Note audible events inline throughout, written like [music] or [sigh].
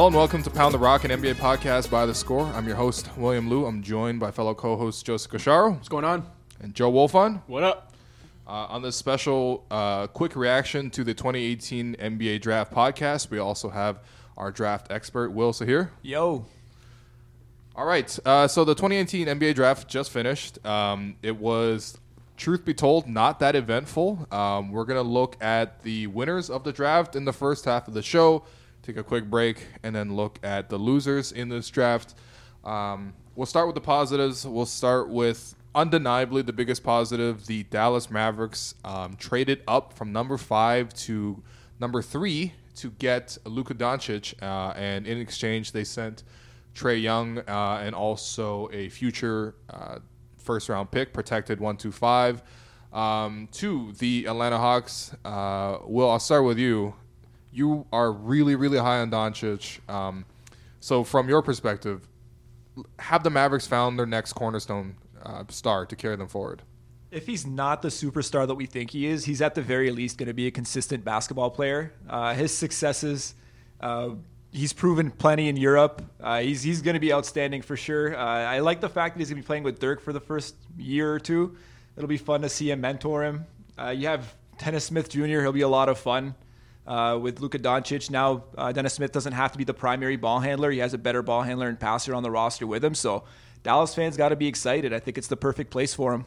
Hello and welcome to Pound the Rock, an NBA podcast by The Score. I'm your host, William Lou. I'm joined by fellow co-host Joseph Casciaro What's going on? and Joe Wolfond. What up? Uh, on this special uh, quick reaction to the 2018 NBA Draft podcast, we also have our draft expert, Will Sahir. Yo. All right, uh, so the 2018 NBA Draft just finished. Um, it was, truth be told, not that eventful. Um, we're going to look at the winners of the draft in the first half of the show, take a quick break, and then look at the losers in this draft. Um, we'll start with the positives. We'll start with undeniably the biggest positive the Dallas Mavericks um, traded up from number five to number three to get Luka Doncic, uh, and in exchange, they sent. Trae Young, uh, and also a future uh, first round pick, protected 125. Um, to the Atlanta Hawks. Uh, Will, I'll start with you. You are really, really high on Doncic. Um, so, from your perspective, have the Mavericks found their next cornerstone uh, star to carry them forward? If he's not the superstar that we think he is, he's at the very least going to be a consistent basketball player. Uh, his successes, uh, he's proven plenty in Europe. Uh, he's he's going to be outstanding for sure. Uh, I like the fact that he's going to be playing with Dirk for the first year or two. It'll be fun to see him mentor him. Uh, you have Dennis Smith Jr. He'll be a lot of fun. Uh, with Luka Doncic now, uh, Dennis Smith doesn't have to be the primary ball handler. He has a better ball handler and passer on the roster with him. So Dallas fans got to be excited. I think it's the perfect place for him.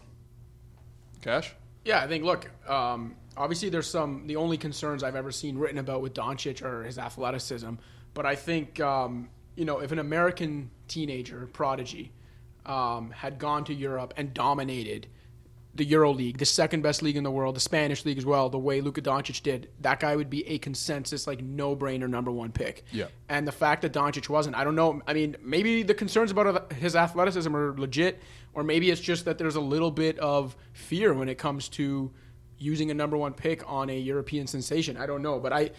Cash? Yeah, I think, look, um, obviously there's some, the only concerns I've ever seen written about with Doncic are his athleticism. But I think, um, you know, if an American teenager, prodigy, um, had gone to Europe and dominated the Euro League, the second best league in the world, the Spanish league as well, the way Luka Doncic did, that guy would be a consensus, like no brainer number one pick. Yeah. And the fact that Doncic wasn't, I don't know. I mean, maybe the concerns about his athleticism are legit, or maybe it's just that there's a little bit of fear when it comes to using a number one pick on a European sensation. I don't know, but I,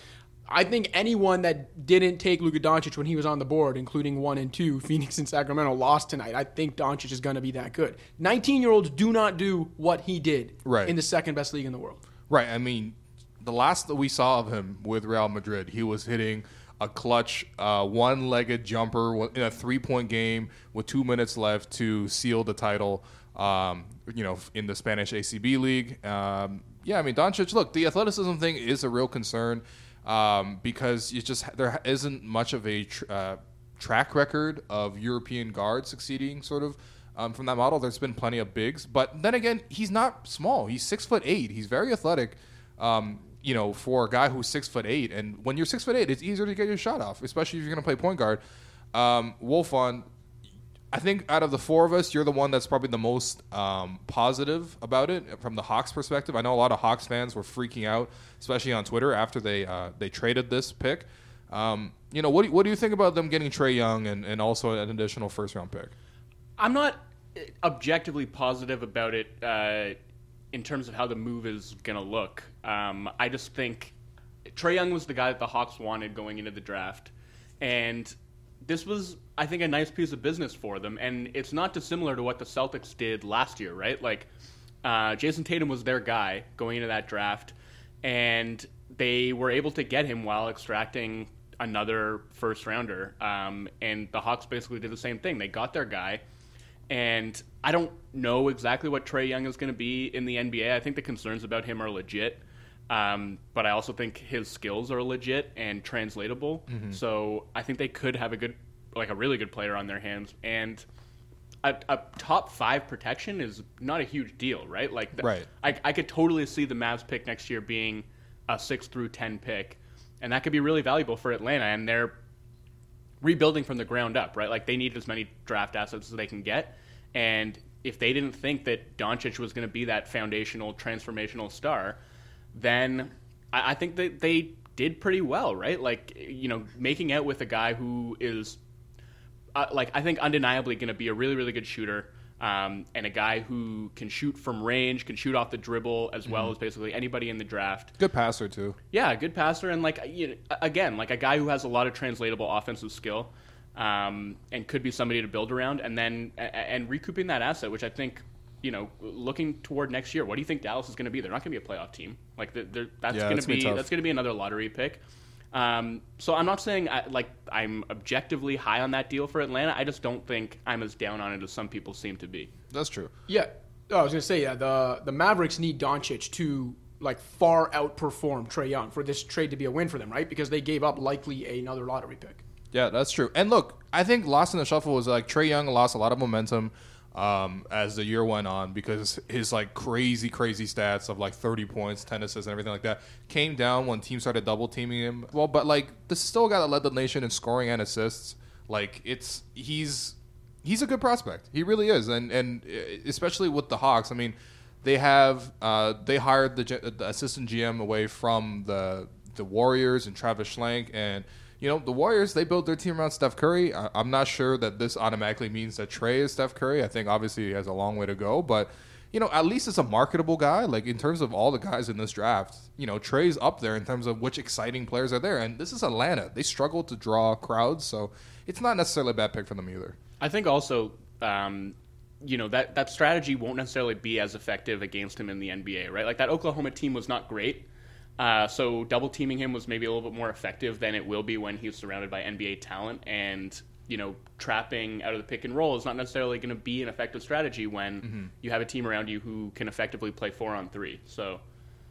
I think anyone that didn't take Luka Doncic when he was on the board, including one and two, [laughs] Phoenix and Sacramento, lost tonight. I think Doncic is going to be that good. 19 year olds do not do what he did Right. in the second best league in the world. Right. I mean, the last that we saw of him with Real Madrid, he was hitting a clutch uh, one-legged jumper in a three-point game with two minutes left to seal the title. Um, you know, in the Spanish ACB league. Um, yeah, I mean, Doncic. Look, the athleticism thing is a real concern um, because you just there isn't much of a tr- uh, track record of European guards succeeding, sort of. Um, from that model, there's been plenty of bigs, but then again, he's not small. He's six foot eight. He's very athletic. Um, you know, for a guy who's six foot eight, and when you're six foot eight, it's easier to get your shot off, especially if you're going to play point guard. Um, Wolfond, I think out of the four of us, you're the one that's probably the most um, positive about it from the Hawks perspective. I know a lot of Hawks fans were freaking out, especially on Twitter after they uh, they traded this pick. Um, you know, what do, what do you think about them getting Trae Young and, and also an additional first round pick? I'm not objectively positive about it uh, in terms of how the move is going to look. Um, I just think Trae Young was the guy that the Hawks wanted going into the draft, and this was, I think, a nice piece of business for them. And it's not dissimilar to what the Celtics did last year, right? Like uh, Jayson Tatum was their guy going into that draft, and they were able to get him while extracting another first rounder. Um, and the Hawks basically did the same thing. They got their guy. And I don't know exactly what Trae Young is going to be in the NBA. I think the concerns about him are legit. Um, but I also think his skills are legit and translatable. So I think they could have a good, like a really good player on their hands. And a, a top five protection is not a huge deal, right? Like, th- Right. I, I could totally see the Mavs pick next year being a six through ten pick, and that could be really valuable for Atlanta. And they're rebuilding from the ground up, right? Like they need as many draft assets as they can get. And if they didn't think that Doncic was going to be that foundational, transformational star, then I, I think that they did pretty well, right? Like you know, making out with a guy who is uh, like I think undeniably going to be a really really good shooter. Um, and a guy who can shoot from range, can shoot off the dribble, as well as basically anybody in the draft. Good passer too. Yeah, good passer, and like you know, again, like a guy who has a lot of translatable offensive skill, um, and could be somebody to build around, and then and recouping that asset, which I think, you know, looking toward next year, what do you think Dallas is going to be? They're not going to be a playoff team. Like they're, they're, that's Yeah, going to be be tough. that's going to be another lottery pick. Um, so I'm not saying I, like I'm objectively high on that deal for Atlanta. I just don't think I'm as down on it as some people seem to be. That's true. Yeah, oh, I was gonna say yeah. The the Mavericks need Doncic to like far outperform Trae Young for this trade to be a win for them, right? Because they gave up likely another lottery pick. Yeah, that's true. And look, I think lost in the shuffle was like Trae Young lost a lot of momentum um, as the year went on because his like crazy, crazy stats of like 30 points, 10 assists, and everything like that came down when teams started double teaming him. Well, but like this is still a guy that led the nation in scoring and assists. Like it's he's he's a good prospect. He really is, and and uh, especially with the Hawks. I mean, they have uh, they hired the, the assistant GM away from the the Warriors and Travis Schlenk and you know, the Warriors, they built their team around Steph Curry. I, am not sure that this automatically means that Trae is Steph Curry. I think obviously he has a long way to go, but you know, at least it's a marketable guy. Like in terms of all the guys in this draft, you know, Trae's up there in terms of which exciting players are there. And this is Atlanta. They struggle to draw crowds, so it's not necessarily a bad pick for them either. I think also, um, you know, that, that strategy won't necessarily be as effective against him in the NBA, right? Like that Oklahoma team was not great uh, so double teaming him was maybe a little bit more effective than it will be when he's surrounded by NBA talent. And you know, trapping out of the pick and roll is not necessarily going to be an effective strategy when mm-hmm. you have a team around you who can effectively play four on three. So.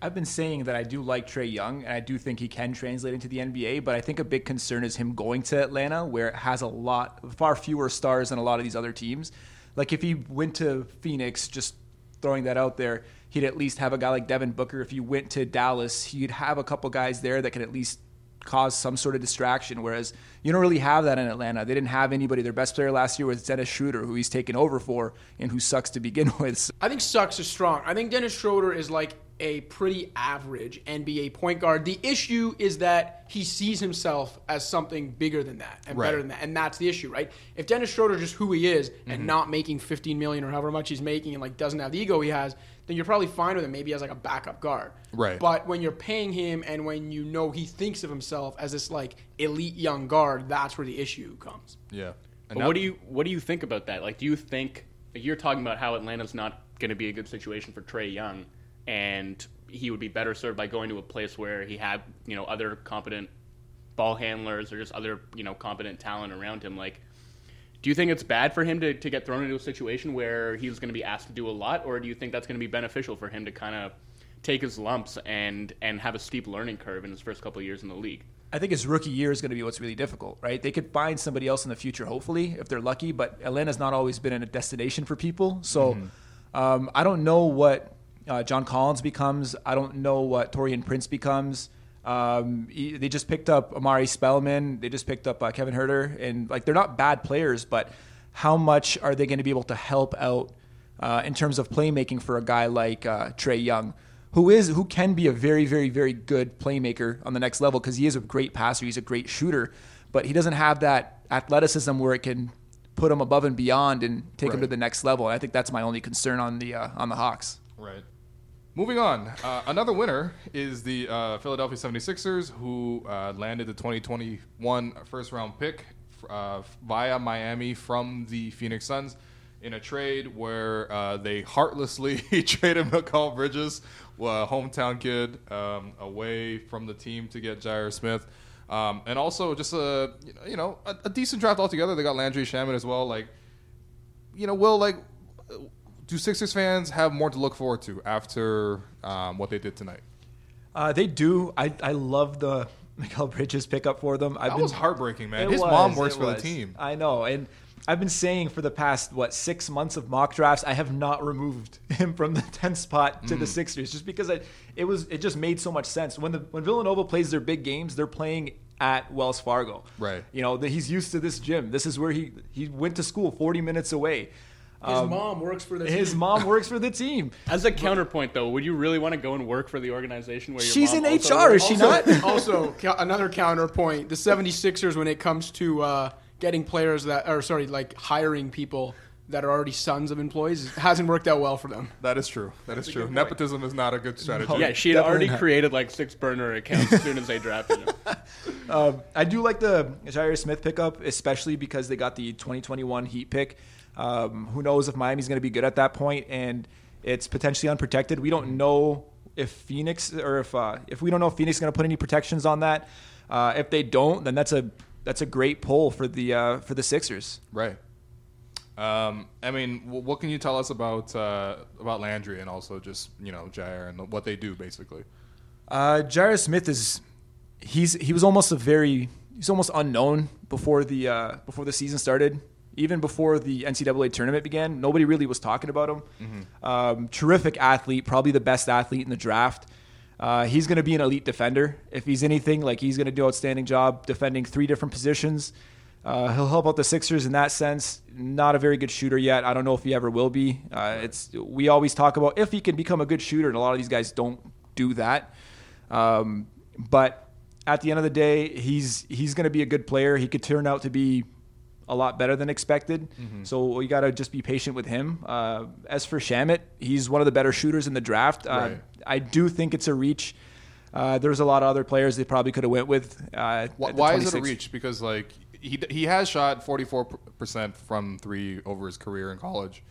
I've been saying that I do like Trae Young, and I do think he can translate into the NBA. But I think a big concern is him going to Atlanta, where it has a lot, far fewer stars than a lot of these other teams. Like if he went to Phoenix, just throwing that out there, he'd at least have a guy like Devin Booker. If you went to Dallas, he'd have a couple guys there that could at least cause some sort of distraction. Whereas you don't really have that in Atlanta. They didn't have anybody. Their best player last year was Dennis Schroeder, who he's taken over for and who sucks to begin [laughs] with. I think sucks is strong. I think Dennis Schroeder is like a pretty average NBA point guard. The issue is that he sees himself as something bigger than that and right. better than that, and that's the issue, right? If Dennis Schroeder just who he is and mm-hmm. not making 15 million or however much he's making and like doesn't have the ego he has, then you're probably fine with him maybe as like a backup guard. Right. But when you're paying him and when you know he thinks of himself as this like elite young guard, that's where the issue comes. Yeah. And what do you what do you think about that? Like, do you think you're talking about how Atlanta's not going to be a good situation for Trae Young, and he would be better served by going to a place where he had you know other competent ball handlers or just other you know competent talent around him, like do you think it's bad for him to, to get thrown into a situation where he's going to be asked to do a lot, or do you think that's going to be beneficial for him to kind of take his lumps and and have a steep learning curve in his first couple of years in the league? I think his rookie year is going to be what's really difficult, right? They could find somebody else in the future, hopefully, if they're lucky. But Atlanta's not always been a destination for people, so mm-hmm. um, I don't know what uh, John Collins becomes. I don't know what Taurean Prince becomes. Um, he, they just picked up Omari Spellman. They just picked up uh, Kevin Huerter, and like they're not bad players, but how much are they going to be able to help out uh, in terms of playmaking for a guy like uh, Trae Young, who is who can be a very, very, very good playmaker on the next level because he is a great passer, he's a great shooter, but he doesn't have that athleticism where it can put him above and beyond and take right. him to the next level. And I think that's my only concern on the uh, on the Hawks. Right. Moving on, uh, another winner is the uh, Philadelphia 76ers, who uh, landed the 2021 first round pick uh, via Miami from the Phoenix Suns in a trade where uh, they heartlessly [laughs] traded Mikal Bridges, a hometown kid, um, away from the team to get Zhaire Smith. Um, and also just a you know a, a decent draft altogether. They got Landry Shamet as well. Like, you know, Will like do Sixers fans have more to look forward to after um, what they did tonight? Uh, they do. I, I love the [laughs] Mikal Bridges pickup for them. I've that been, was heartbreaking, man. His was, mom works for was. the team. I know, and I've been saying for the past what six months of mock drafts, I have not removed [laughs] him from the [laughs] 10th spot to mm. the Sixers just because I, it was it just made so much sense. When the when Villanova plays their big games, they're playing at Wells Fargo. Right. You know, the, he's used to this gym. This is where he he went to school 40 minutes away. His um, mom works for the team. His mom works for the [laughs] team. As a counterpoint, though, would you really want to go and work for the organization where your she's in HR? Is she also, not? also, another counterpoint: the 76ers, when it comes to uh, getting players that, or sorry, like hiring people that are already sons of employees hasn't worked out well for them. That is true. That is true. Nepotism is not a good strategy. No, yeah, she had already not. created like six burner accounts as soon as they drafted him. [laughs] Um, I do like the Zhaire Smith pickup, especially because they got the 2021 Heat pick. Um, who knows if Miami's going to be good at that point, and it's potentially unprotected. We don't know if Phoenix or if uh, if we don't know if Phoenix is going to put any protections on that. Uh, if they don't, then that's a that's a great pull for the uh, for the Sixers. Right. Um, I mean, what can you tell us about uh, about Landry and also just you know Zhaire and what they do basically? Uh, Jairus Smith is he's he was almost a very he's almost unknown before the uh, before the season started. Even before the NCAA tournament began, nobody really was talking about him. Um, terrific athlete, probably the best athlete in the draft. Uh, he's going to be an elite defender. If he's anything, like he's going to do outstanding job defending three different positions. Uh, he'll help out the Sixers in that sense. Not a very good shooter yet. I don't know if he ever will be. Uh, it's we always talk about if he can become a good shooter, and a lot of these guys don't do that. Um, but at the end of the day, he's he's going to be a good player. He could turn out to be a lot better than expected. So we got to just be patient with him. Uh, as for Shamet, he's one of the better shooters in the draft. Uh, Right. I do think it's a reach. Uh, there's a lot of other players they probably could have went with. Uh, Why, why is it a reach? Because like he he has shot forty four percent from three over his career in college.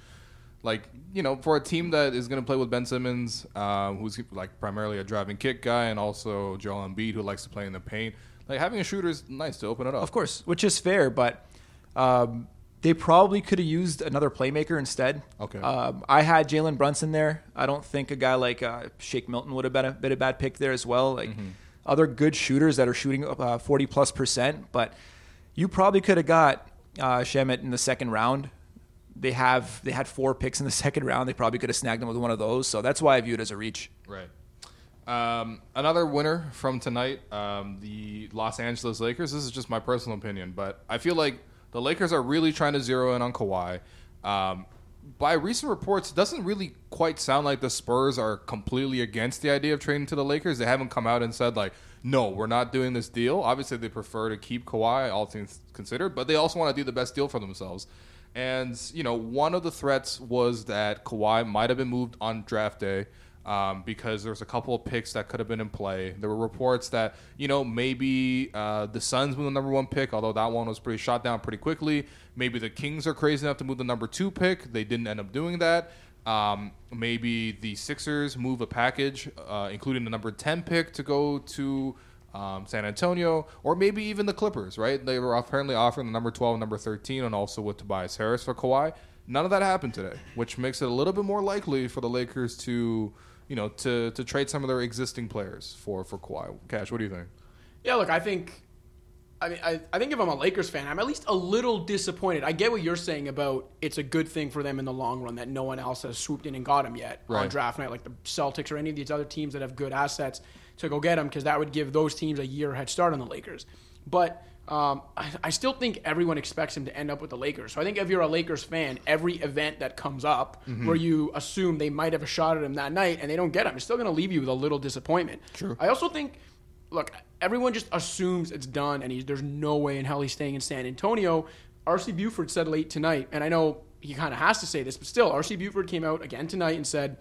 Like you know, for a team that is going to play with Ben Simmons, um, who's like primarily a driving kick guy, and also Joel Embiid, who likes to play in the paint. Like having a shooter is nice to open it up. Of course, which is fair, but um, they probably could have used another playmaker instead. Okay. Um, I had Jalen Brunson there. I don't think a guy like uh, Shake Milton would have been a, been a bad pick there as well. Like other good shooters that are shooting uh, 40 plus percent, but you probably could have got uh, Shamet in the second round. They have they had four picks in the [laughs] second round. They probably could have snagged him with one of those. So that's why I view it as a reach. Right. Um, another winner from tonight, um, the Los Angeles Lakers. This is just my personal opinion, but I feel like the Lakers are really trying to zero in on Kawhi. Um, by recent reports, it doesn't really quite sound like the Spurs are completely against the idea of trading to the Lakers. They haven't come out and said like, "No, we're not doing this deal." Obviously, they prefer to keep Kawhi, all things considered, but they also want to do the best deal for themselves. And you know, one of the threats was that Kawhi might have been moved on draft day um, because there's a couple of picks that could have been in play. There were reports that you know maybe uh, the Suns move the number one pick, although that one was pretty shot down pretty quickly. Maybe the Kings are crazy enough to move the number two pick. They didn't end up doing that. Um, maybe the Sixers move a package, uh, including the number ten pick, to go to um, San Antonio, or maybe even the Clippers. Right? They were apparently offering the number twelve, and number thirteen, and also with Tobias Harris for Kawhi. None of that happened today, which makes it a little bit more likely for the Lakers to, you know, to to trade some of their existing players for for Kawhi. Cash, what do you think? Yeah, look, I think, I mean, I, I think if I'm a Lakers fan, I'm at least a little disappointed. I get what you're saying about it's a good thing for them in the long run that no one else has swooped in and got him yet on draft night, like the Celtics or any of these other teams that have good assets to go get him, because that would give those teams a year head start on the Lakers. But um, I, I still think everyone expects him to end up with the Lakers. So I think if you're a Lakers fan, every event that comes up where you assume they might have a shot at him that night and they don't get him, it's still going to leave you with a little disappointment. True. I also think look, everyone just assumes it's done, and he's, there's no way in hell he's staying in San Antonio. R.C. Buford said late tonight, and I know he kind of has to say this, but still, R.C. Buford came out again tonight and said,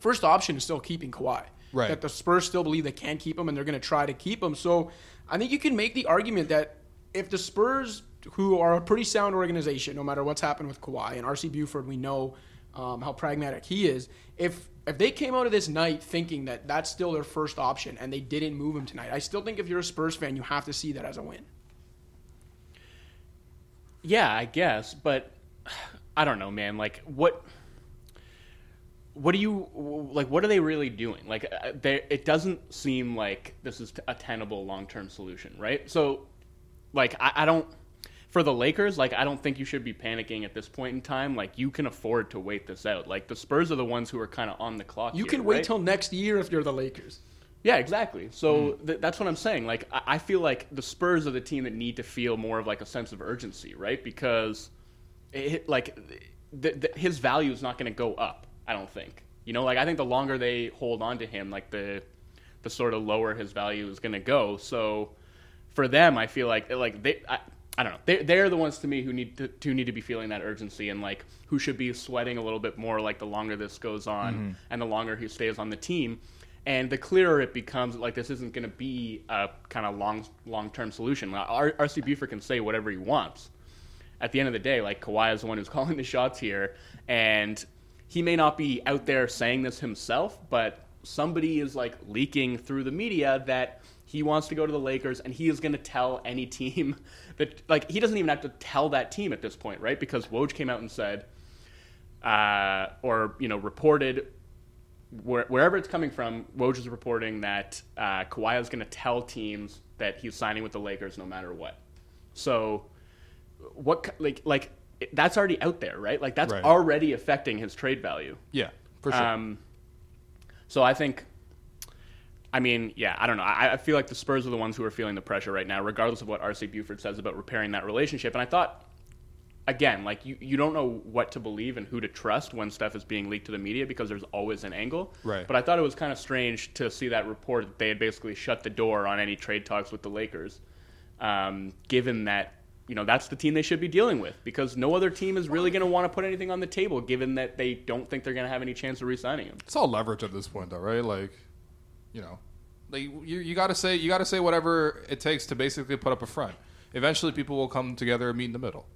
first option is still keeping Kawhi. Right. That the Spurs still believe they can keep him, and they're going to try to keep him. So I think you can make the argument that if the Spurs, who are a pretty sound organization, no matter what's happened with Kawhi and R.C. Buford, we know um, how pragmatic he is. If if they came out of this night thinking that that's still their first option and they didn't move him tonight, I still think if you're a Spurs fan, you have to see that as a win. Yeah, I guess, but [sighs] I don't know, man. Like, what? What do you like? What are they really doing? Like, uh, they, it doesn't seem like this is a tenable long-term solution, right? So, like, I, I don't. For the Lakers, like, I don't think you should be panicking at this point in time. Like, you can afford to wait this out. Like, the Spurs are the ones who are kind of on the clock. You here, can wait right? till next year if you're the Lakers. Yeah, exactly. So th- that's what I'm saying. Like, I-, I feel like the Spurs are the team that need to feel more of like a sense of urgency, right? Because, it, like, th- th- his value is not going to go up. I don't think. You know, like I think the longer they hold on to him, like the the sort of lower his value is going to go. So for them, I feel like like they. I, I don't know. They they're the ones to me who need to, to need to be feeling that urgency and like who should be sweating a little bit more like the longer this goes on mm-hmm. and the longer he stays on the team. And the clearer it becomes, like this isn't going to be a kind of long long term solution. R- RC Buford can say whatever he wants. At the end of the day, like Kawhi is the one who's [laughs] calling the shots here, and he may not be out there saying this himself, but somebody is like leaking through the media that He wants to go to the Lakers, and he is going to tell any [laughs] team that, like, he doesn't even have to tell that team at this point, right? Because Woj came out and said, uh, or, you know, reported where, wherever it's coming from, Woj is reporting that uh, Kawhi is going to tell teams that he's signing with the Lakers no matter what. So, what like like that's already out there, right? Like that's Right. already affecting his trade value. Yeah, for sure. Um, so I think, I mean, yeah, I don't know. I, I feel like the Spurs are the ones who are feeling the pressure right now, regardless of what RC Buford says about repairing that relationship. And I thought, again, like you, you don't know what to believe and who to trust when stuff is being leaked to the media because there's always an angle. Right. But I thought it was kind of strange to see that report that they had basically shut the door on any trade talks with the Lakers, um, given that. You know that's the team they should be dealing with because no other team is really going to want to put anything on the table, given that they don't think they're going to have any chance of re-signing him. it's all leverage at this point, though, right? Like, you know, like you, you got to say you got to say whatever it takes to basically put up a front. Eventually, people will come together and meet in the middle.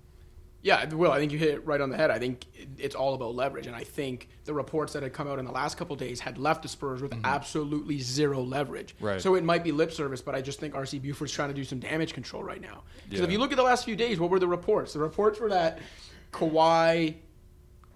Yeah, Will, I think you hit it right on the head. I think it's all about leverage. And I think the reports that had come out in the last couple days had left the Spurs with absolutely zero leverage. Right. So it might be lip service, but I just think RC Buford's trying to do some damage control right now. Because if you look at the last few days, what were the reports? The reports were that Kawhi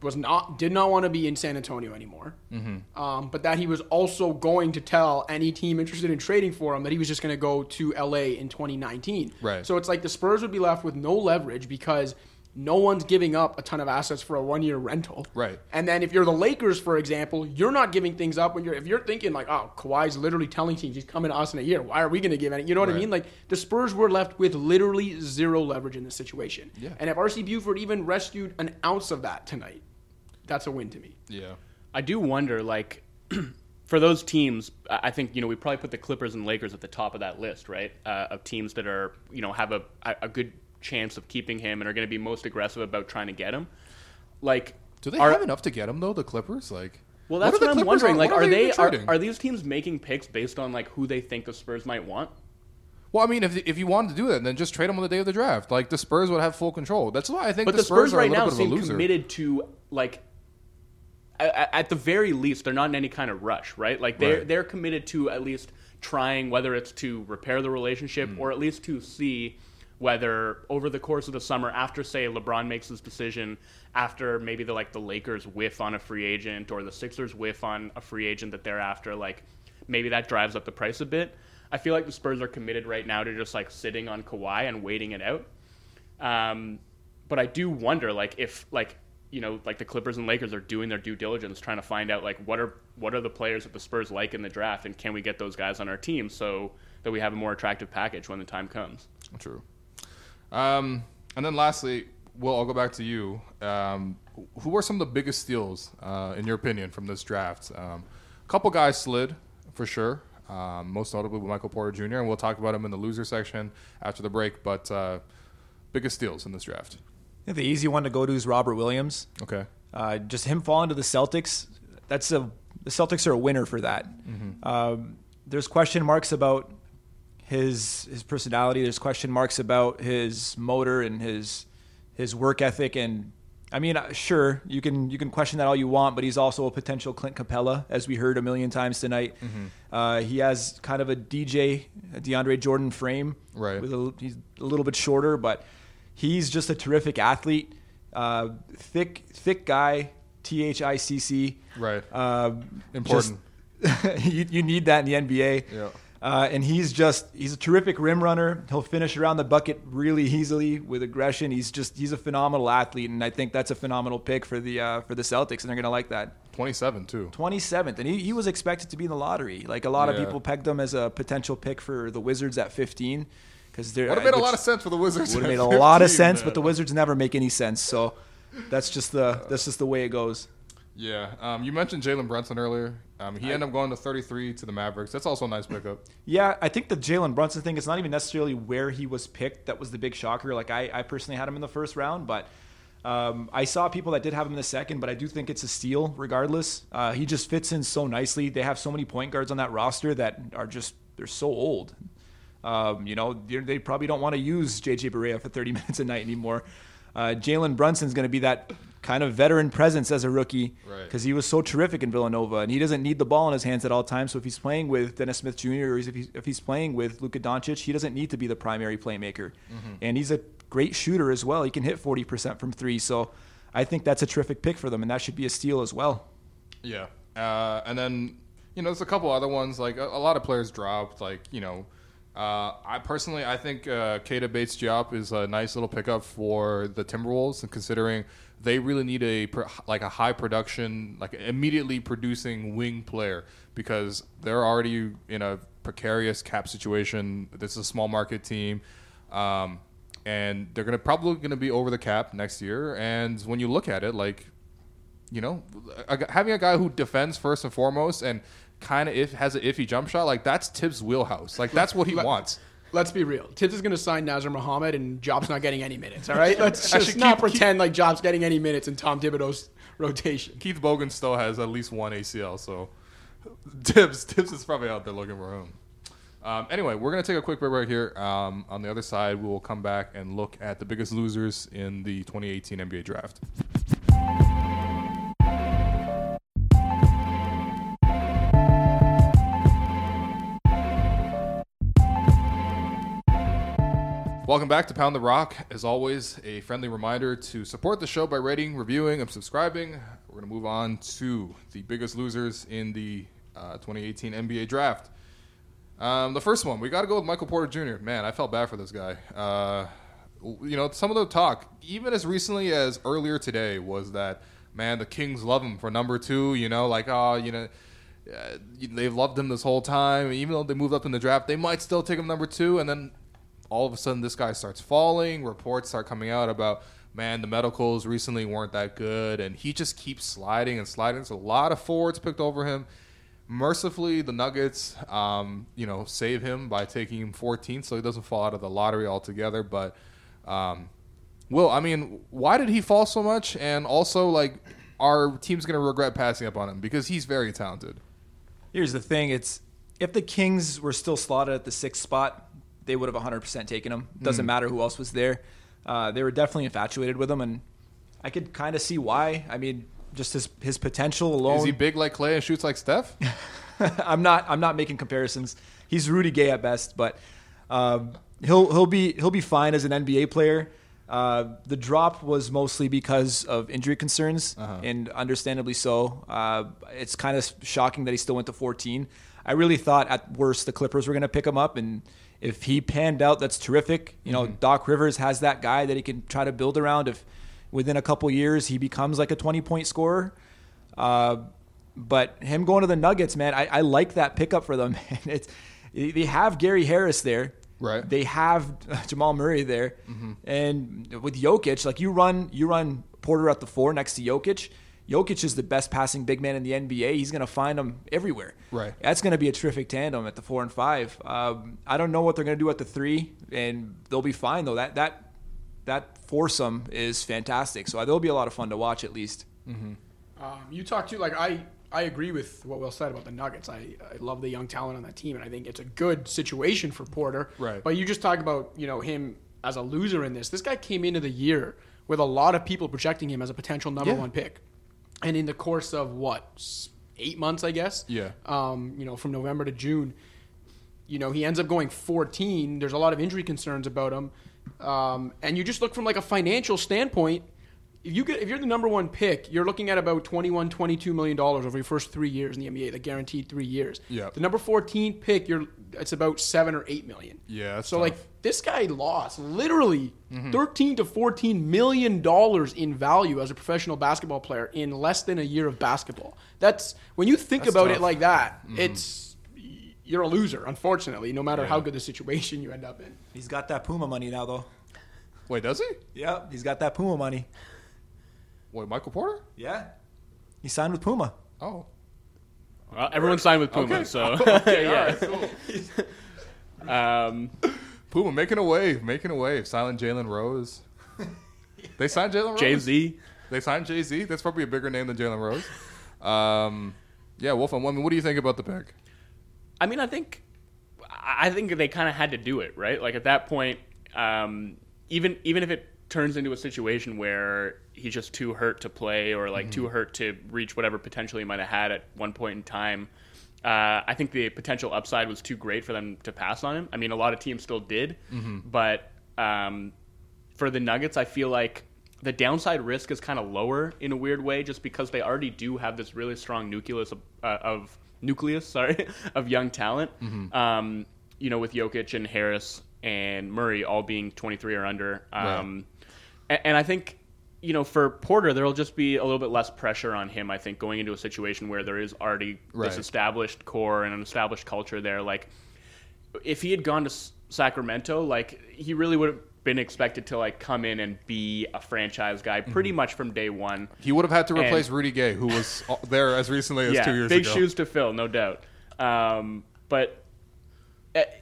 was not did not want to be in San Antonio anymore, Mm-hmm. um, but that he was also going to tell any team interested in trading for him that he was just going to go to LA in 2019. Right. So it's like the Spurs would be left with no leverage because no one's giving up a ton of assets for a one year rental. Right. And then if you're the Lakers, for example, you're not giving things up when you're if you're thinking like, oh, Kawhi's literally telling teams he's coming to us in a year. Why are we going to give any? You know what I mean? Like the Spurs were left with literally zero leverage in this situation. Yeah. And if RC Buford even rescued an ounce of that tonight, that's a win to me. Yeah. I do wonder, like, [clears throat] for those teams, I I think you know we probably put the Clippers and Lakers at the top of that list, right? Uh, of teams that are you know have a a a good chance of keeping him and are going to be most aggressive about trying to get him. Like, Do they are, have enough to get him though? The Clippers, like, Well, that's are the what, I'm Clippers wondering. on- Like, what are they even are, are these teams making picks based on like who they think the Spurs might want? Well, I mean, if if you wanted to do that, then just trade them on the day of the draft. Like the Spurs would have full control. That's why I think But the, Spurs, are a right little now bit of a seem committed to like. At the very least, they're not in any kind of rush, right? Like they're Right. they're committed to at least trying, whether it's to repair the relationship Hmm. or at least to see whether over the course of the summer, after say LeBron makes his decision, after maybe the like the Lakers whiff on a free agent or the Sixers whiff on a free agent that they're after, like maybe that drives up the price a bit. I feel like the Spurs are committed right now to just like sitting on Kawhi and waiting it out. Um, but I do wonder, like, if like you know, like the Clippers and Lakers are doing their due diligence, trying to find out like what are what are the players that the Spurs like in the draft, and can we get those guys on our team so that we have a more attractive package when the time comes. True. Um, and then lastly, Will, I'll go back to you. Um, who were some of the biggest steals, uh, in your opinion, from this draft? Um, a couple guys slid, for sure. Um, most notably with Michael Porter Jr., and we'll talk about him in the loser section after the break. But uh, biggest steals in this draft. The easy one to go to is Robert Williams. Okay. Uh, just him falling to the Celtics. That's a the Celtics are a winner for that. Um, there's question marks about his his personality. There's question marks about his motor and his his work ethic. And I mean, uh, sure, you can you can question that all you want, but he's also a potential Clint Capela, as we heard a million times tonight. Uh, he has kind of a DJ a DeAndre Jordan frame. Right. With a, he's a little bit shorter, but he's just a terrific athlete. Uh, thick, thick guy. T H I C C. Right. Uh, Important. just- [laughs] you, you need that in the NBA. Yeah. Uh, and he's just he's a terrific rim runner. He'll finish around the bucket really easily with aggression. He's just he's a phenomenal athlete, and I think that's a phenomenal pick for the uh, for the Celtics, and they're gonna like that. 27, too. 27th, and he, he was expected to be in the lottery. Like a lot of people pegged him as a potential pick for the Wizards at 15 because they're Would have made a lot of sense for the Wizards. would have made a lot of sense, man. but the Wizards never make any sense. So that's just the that's just the way it goes. Yeah. Um, you mentioned Jalen Brunson earlier. Um, he ended up going to 33 to the Mavericks. That's also a nice pickup. Yeah, I think the Jalen Brunson thing is not even necessarily where he was picked. That was the big shocker. Like I, I personally had him in the first round, but um, I saw people that did have him in the second. But I do think it's a steal, regardless. Uh, he just fits in so nicely. They have so many point guards on that roster that are just they're so old. Um, you know, they they probably don't want to use JJ Barea for 30 [laughs] minutes a night anymore. Uh, Jalen Brunson's going to be that kind of veteran presence as a rookie Right. because he was so terrific in Villanova, and he doesn't need the ball in his hands at all times. So if he's playing with Dennis Smith Jr. or if he's, if he's playing with Luka Doncic, he doesn't need to be the primary playmaker, and he's a great shooter as well. He can hit forty percent from three, so I think that's a terrific pick for them, and that should be a steal as well. Yeah, uh, and then you know there's a couple other ones like a, a lot of players dropped. Like you know, uh, I personally I think uh, Keita Bates Diop is a nice little pickup for the Timberwolves, and considering they really need a like a high production, like immediately producing wing player because they're already in a precarious cap situation. This is a small market team. Um, and they're gonna probably gonna be over the cap next year. And when you look at it, like you know, a, having a guy who defends first and foremost and kind of if has an iffy jump shot, like that's Thibs' wheelhouse. Like that's what he wants. Let's be real. Thibs is going to sign Nazr Mohammed, and Job's not getting any minutes. All right, [laughs] let's just Actually, not keep- pretend like Job's getting any minutes in Tom Thibodeau's rotation. Keith Bogan still has at least one ACL, so [laughs] Thibs Thibs is probably out there looking for him. Um, anyway, we're gonna take a quick break right here. Um, on the other side, we will come back and look at the biggest losers in the 2018 NBA draft. Welcome back to Pound the Rock. As always, a friendly reminder to support the show by rating, reviewing, and subscribing. We're going to move on to the biggest losers in the uh, 2018 NBA draft. Um, the first one, we got to go with Michael Porter Jr. Man, I felt bad for this guy. Uh, you know, some of the talk, even as recently as earlier today, was that, man, the Kings love him for number two. You know, like, oh, you know, uh, they've loved him this whole time. Even though they moved up in the draft, they might still take him number two. And then all of a sudden, this guy starts falling. Reports start coming out about, man, the medicals recently weren't that good. And he just keeps sliding and sliding. So a lot of forwards picked over him. Mercifully, the Nuggets, um, you know, save him by taking him 14th, so he doesn't fall out of the lottery altogether. But, um, Will, I mean, why did he fall so much? And also, like, our team's going to regret passing up on him because he's very talented. Here's the thing: it's if the Kings were still slotted at the sixth spot, they would have 100% taken him. Doesn't matter who else was there. Uh, they were definitely infatuated with him, and I could kind of see why. I mean, just his his potential alone. Is he big like Klay and shoots like Steph? [laughs] I'm not. I'm not making comparisons. He's Rudy Gay at best, but um, he'll he'll be he'll be fine as an NBA player. Uh, the drop was mostly because of injury concerns, and understandably so. Uh, it's kind of shocking that he still went to 14. I really thought at worst the Clippers were going to pick him up, and if he panned out, that's terrific. You know, Doc Rivers has that guy that he can try to build around. If within a couple years he becomes like a 20 point scorer. Uh, but him going to the Nuggets, man, I, I like that pickup for them. [laughs] Man. It's they have Gary Harris there, Right. They have [laughs] Jamal Murray there, and with Jokic, like you run you run Porter at the four next to Jokic. Jokic is the best passing big man in the NBA. He's going to find him everywhere. Right. That's going to be a terrific tandem at the four and five. Um, I don't know what they're going to do at the three, and they'll be fine though. That that that foursome is fantastic. So there'll be a lot of fun to watch at least. Um, you talk to like I I agree with what Will said about the Nuggets. I, I love the young talent on that team, and I think it's a good situation for Porter. Right. But you just talk about you know him as a loser in this. This guy came into the year with a lot of people projecting him as a potential number Yeah. one pick, and in the course of what eight months, I guess. Yeah. Um, you know, from November to June, you know, he ends up going 14. There's a lot of injury concerns about him. Um, and you just look from like a financial standpoint. If you get if you're the number one pick, you're looking at about 21, 22 million dollars over your first three years in the NBA, the guaranteed three years. Yeah. The number 14 pick, you're it's about seven or eight million. Yeah, So tough. like this guy lost literally 13 to 14 million dollars in value as a professional basketball player in less than a year of basketball. That's when you think That's about tough. it like that, mm-hmm. it's you're a loser, unfortunately, no matter Yeah. how good the situation you end up in. He's got that Puma money now, though. Wait, does he? Yep, he's got that Puma money. Wait, Michael Porter? Yeah, he signed with Puma. Oh. Well, everyone signed with Puma, Okay. so [laughs] [laughs] Okay, all yeah. right. Um, Puma making a wave, making a wave. Silent Jalen Rose. they signed Jalen Rose. Jay Z. They signed Jay Z. That's probably a bigger name than Jalen Rose. Um, yeah, Wolf. I mean, what do you think about the pick? I mean, I think, I think they kind of had to do it, right? Like at that point, um, even even if it turns into a situation where he's just too hurt to play or like too hurt to reach whatever potential he might have had at one point in time. Uh, I think the potential upside was too great for them to pass on him. I mean, a lot of teams still did, but um, for the Nuggets, I feel like the downside risk is kind of lower in a weird way, just because they already do have this really strong nucleus of, uh, of nucleus, [laughs] sorry, of young talent. Um, you know, with Jokic and Harris and Murray all being 23 or under. Um, a- and, I think. You know, for Porter, there will just be a little bit less pressure on him. I think going into a situation where there is already Right. this established core and an established culture there, like if he had gone to Sacramento, like he really would have been expected to like come in and be a franchise guy pretty much from day one. He would have had to And- replace Rudy Gay, who was uh, there as recently as [laughs] yeah, two years big ago. Big shoes to fill, no doubt. Um, but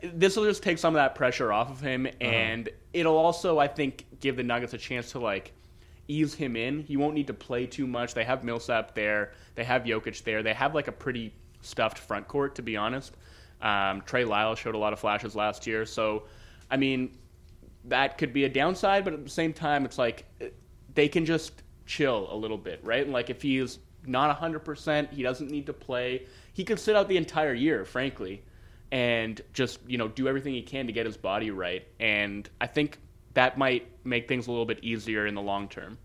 this will just take some of that pressure off of him, Uh-huh. and it'll also, I think, give the Nuggets a chance to like ease him in. He won't need to play too much. They have Millsap there. They have Jokic there. They have like a pretty stuffed front court, to be honest. Um, Trey Lyle showed a lot of flashes last year, so I mean, that could be a downside, but at the same time, it's like they can just chill a little bit, right? And like if he's not 100%, he doesn't need to play. He could sit out the entire year, frankly, and just, you know, do everything he can to get his body right. And I think that might make things a little bit easier in the long term.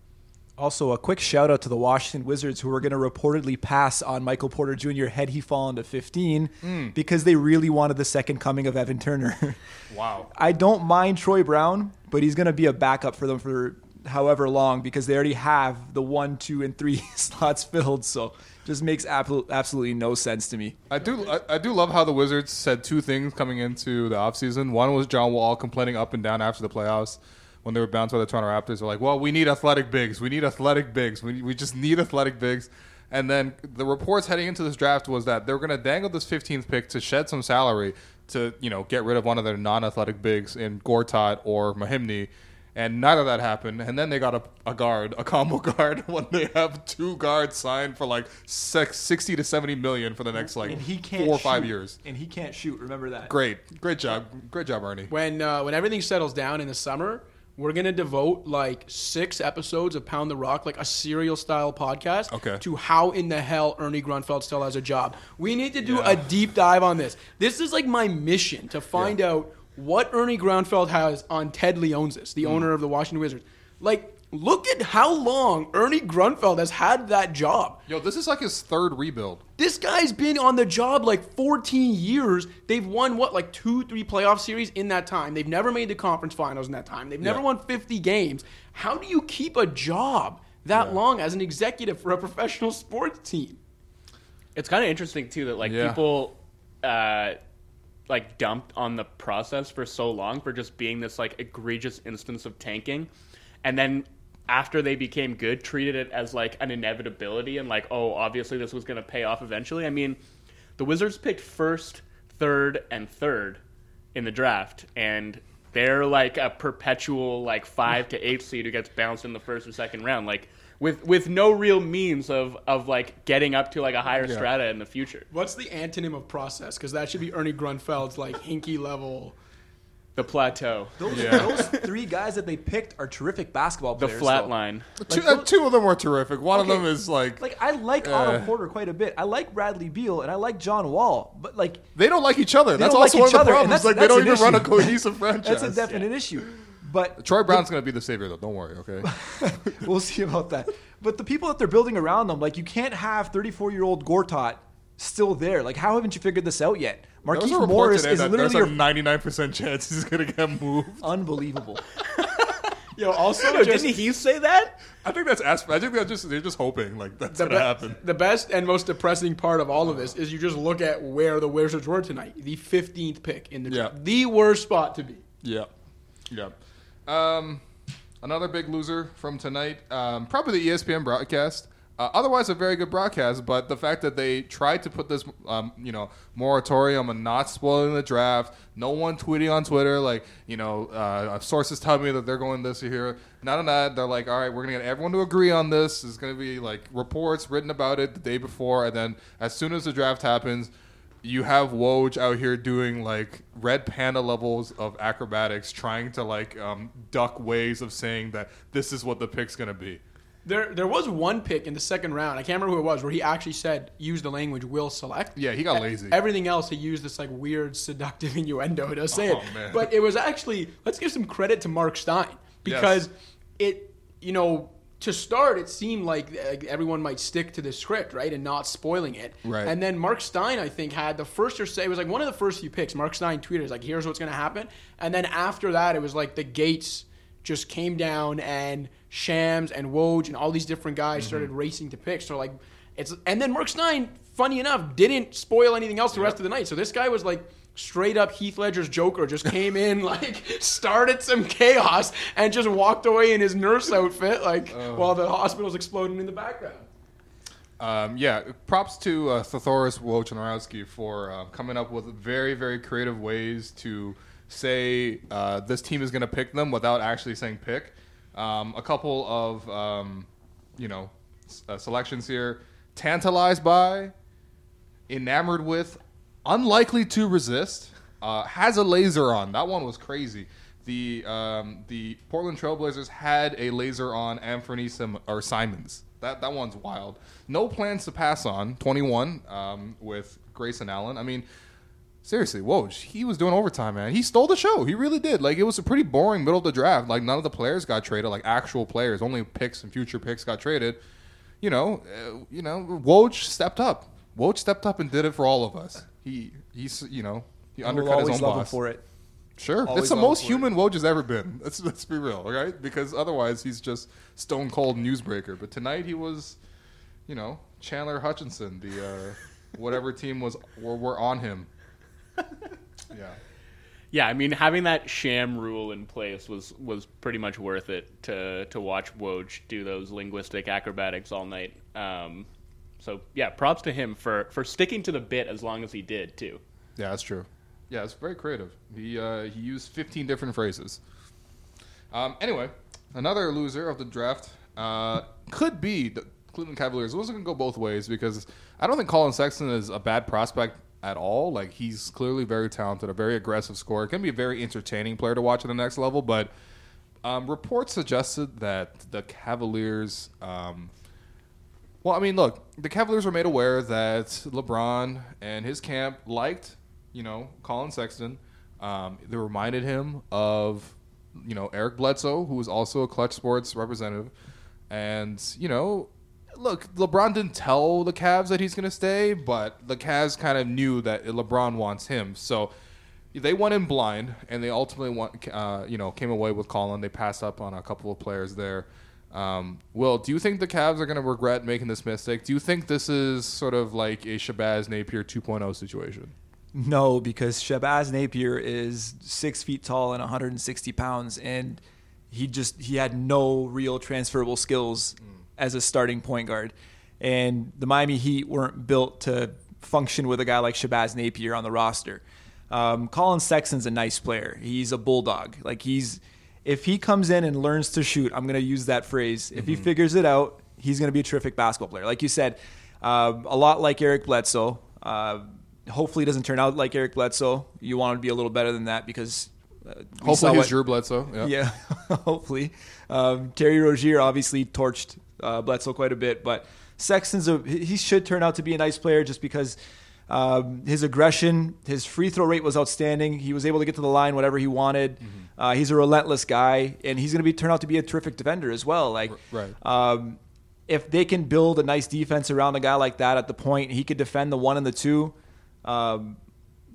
Also, a quick shout out to the Washington Wizards who are going to reportedly pass on Michael Porter Jr. had he fallen to 15 Hmm. because they really wanted the second coming of Evan Turner. [laughs] Wow. I don't mind Troy Brown, but he's going to be a backup for them for however long because they already have the one, two, and three [laughs] slots filled. So just makes absol- absolutely no sense to me. I do I, I do love how the Wizards said two things coming into the offseason. One was John Wall complaining up and down after the playoffs when they were bounced by the Toronto Raptors. They're like, well, we need athletic bigs. We need athletic bigs. We, we just need athletic bigs. And then the reports heading into this draft was that they're going to dangle this 15th pick to shed some salary to, you know, get rid of one of their non-athletic bigs in Gortat or Mahinmi. And neither of that happened. And then they got a, a guard, a combo [laughs] guard, when they have two guards signed for like six, 60 to 70 million for the next like he can't four or five years. And he can't shoot. Remember that. Great. Great job. Great job, Ernie. when uh, when everything settles down in the summer, we're gonna devote like six episodes of Pound the Rock, like a serial style podcast, Okay. to how in the hell Ernie Grunfeld still has a job. We need to do Yeah. a deep dive on this. This is like my mission to find out what Ernie Grunfeld has on Ted Leonsis, the owner of the Washington Wizards. Like, look at how long Ernie Grunfeld has had that job. Yo, this is like his third rebuild. This guy's been on the job like 14 years. They've won what, like two, three playoff series in that time. They've never made the conference finals in that time. They've never Yeah. won 50 games. How do you keep a job that Yeah. long as an executive for a professional sports team? It's kind of interesting too that like Yeah. people uh, like dumped on the process for so long for just being this like egregious instance of tanking, and then after they became good, treated it as like an inevitability and like oh obviously this was going to pay off eventually. I mean, the Wizards picked first, third, and third in the draft, and they're like a perpetual like five to eight seed who gets bounced in the first or second round, like with with no real means of of like getting up to like a higher Yeah. strata in the future. What's the antonym of process? Because that should be Ernie Grunfeld's like hinky level. The plateau, Those, Yeah. those three guys that they picked are terrific basketball the players. flat though. line. two, uh, two of them were terrific. One Okay. of them is like, Like I like Uh. Otto Porter quite a bit. I like Bradley Beal and I like John Wall, but like they don't like each other. That's don't like also one each of the problems. that's- Like they don't an even run a cohesive franchise. [laughs] that's a definite issue. But Troy Brown's gonna be the savior though. Don't worry. Okay. [laughs] we'll see about that. But the people that they're building around them, like you can't have 34 year old Gortat still there. Like how haven't you figured this out yet? There Markieff Morris is that literally there's a your 99 percent chance he's gonna get moved. unbelievable. [laughs] [laughs] Yo, also Yo, just didn't he say that? I think that's asp- I think they're just they're just hoping like that's the, gonna be- happen. the best and most depressing part of all of this is you just look at where the Wizards were tonight. The 15th pick in the Yeah. draft. The worst spot to be. Yeah, yeah. Um, another big loser from tonight, um, probably the ESPN broadcast. Uh, otherwise, a very good broadcast, but the fact that they tried to put this, um, you know, moratorium on not spoiling the draft. No one tweeting on Twitter like, you know, uh, sources tell me that they're going this year. not of that. They're like, all right, we're gonna get everyone to agree on this. There's gonna be like reports written about it the day before, and then as soon as the draft happens, you have Woj out here doing like red panda levels of acrobatics, trying to like um, duck ways of saying that this is what the pick's gonna be. There, there was one pick in the second round. I can't remember who it was, where he actually said, "Use the language will select." Yeah, he got lazy. Everything else, he used this like weird seductive [laughs] innuendo to say Oh, it. man. But it was actually let's give some credit to Marc Stein because it, you know, to start, it seemed like uh, everyone might stick to the script, right, and not spoiling it. Right. And then Marc Stein, I think, had the first or say it was like one of the first few picks. Marc Stein tweeted, like, here's what's going to happen," and then after that, it was like the gates just came down and Shams and Woj and all these different guys Mm-hmm. started racing to pick. So like it's and then Marc Stein, funny enough, didn't spoil anything else the rest of the night. So this guy was like straight up Heath Ledger's Joker, just came in [laughs] like started some chaos and just walked away in his nurse outfit, like Oh. while the hospital's exploding in the background. Um, yeah, props to uh, Thothoris Wojnarowski for uh, coming up with very, very creative ways to say uh, this team is going to pick them without actually saying pick. Um, a couple of, um, you know, s- uh, selections here. Tantalized by, enamored with, unlikely to resist, uh, has a laser on. That one was crazy. The um, the Portland Trailblazers had a laser on Anthony Sim- or Simons. That that one's wild. No plans to pass on 21 um, with Grayson Allen. I mean, seriously, Woj, he was doing overtime, man. He stole the show. He really did. Like it was a pretty boring middle of the draft. Like none of the players got traded. Like actual players, only picks and future picks got traded. You know, uh, you know, Woj stepped up. Woj stepped up and did it for all of us. He he's you know he And we'll undercut his always own love him boss. for it. Sure, Always it's the most for it. human Woj has ever been. [laughs] Let's let's be real, right? Because otherwise he's just stone cold newsbreaker. But tonight he was, you know, Chandler Hutchinson, the uh, [laughs] whatever team was were, were on him. [laughs] Yeah. Yeah, I mean, having that sham rule in place was was pretty much worth it to to watch Woj do those linguistic acrobatics all night. Um, so yeah, props to him for for sticking to the bit as long as he did too. Yeah, that's true. Yeah, it's very creative. He uh, he used 15 different phrases. Um, anyway, another loser of the draft uh, could be the Cleveland Cavaliers. It was going to go both ways because I don't think Colin Sexton is a bad prospect at all. Like he's clearly very talented, a very aggressive scorer. Can be a very entertaining player to watch at the next level. But um, reports suggested that the Cavaliers. Um, well, I mean, look, the Cavaliers were made aware that LeBron and his camp liked, you know, Colin Sexton. Um, they reminded him of, you know, Eric Bledsoe, who was also a Clutch Sports representative. And, you know, look, LeBron didn't tell the Cavs that he's going to stay, but the Cavs kind of knew that LeBron wants him. So they went in blind, and they ultimately want, uh, you know, came away with Colin. They passed up on a couple of players there. Um, Will, do you think the Cavs are going to regret making this mistake? Do you think this is sort of like a Shabazz Napier 2.0 situation? No, because Shabazz Napier is six feet tall and 160 pounds, and he just he had no real transferable skills as a starting point guard. And the Miami Heat weren't built to function with a guy like Shabazz Napier on the roster. Um, Colin Sexton's a nice player. He's a bulldog. Like he's if he comes in and learns to shoot, I'm going to use that phrase. If he figures it out, he's going to be a terrific basketball player. Like you said, uh, a lot like Eric Bledsoe. Uh, hopefully, it doesn't turn out like Eric Bledsoe. You want him to be a little better than that because uh, Hopefully, he's what- Drew Bledsoe. Yeah. [laughs] yeah, [laughs] hopefully. Um, Terry Rozier obviously torched uh, Bledsoe quite a bit, but Sexton's a he should turn out to be a nice player just because um, his aggression, his free throw rate was outstanding. He was able to get to the line whatever he wanted. Uh, he's a relentless guy, and he's going to be turn out to be a terrific defender as well. Like, right. um, if they can build a nice defense around a guy like that at the point, he could defend the one and the two. Um,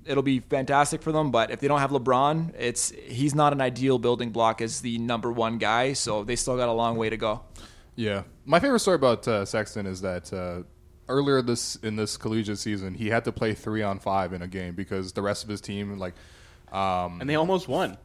it'll be fantastic for them. But if they don't have LeBron, it's he's not an ideal building block as the number one guy. So they still got a long way to go. Yeah, my favorite story about uh, Sexton is that uh, earlier this in this collegiate season, he had to play three on five in a game because the rest of his team, like, um, And they almost won.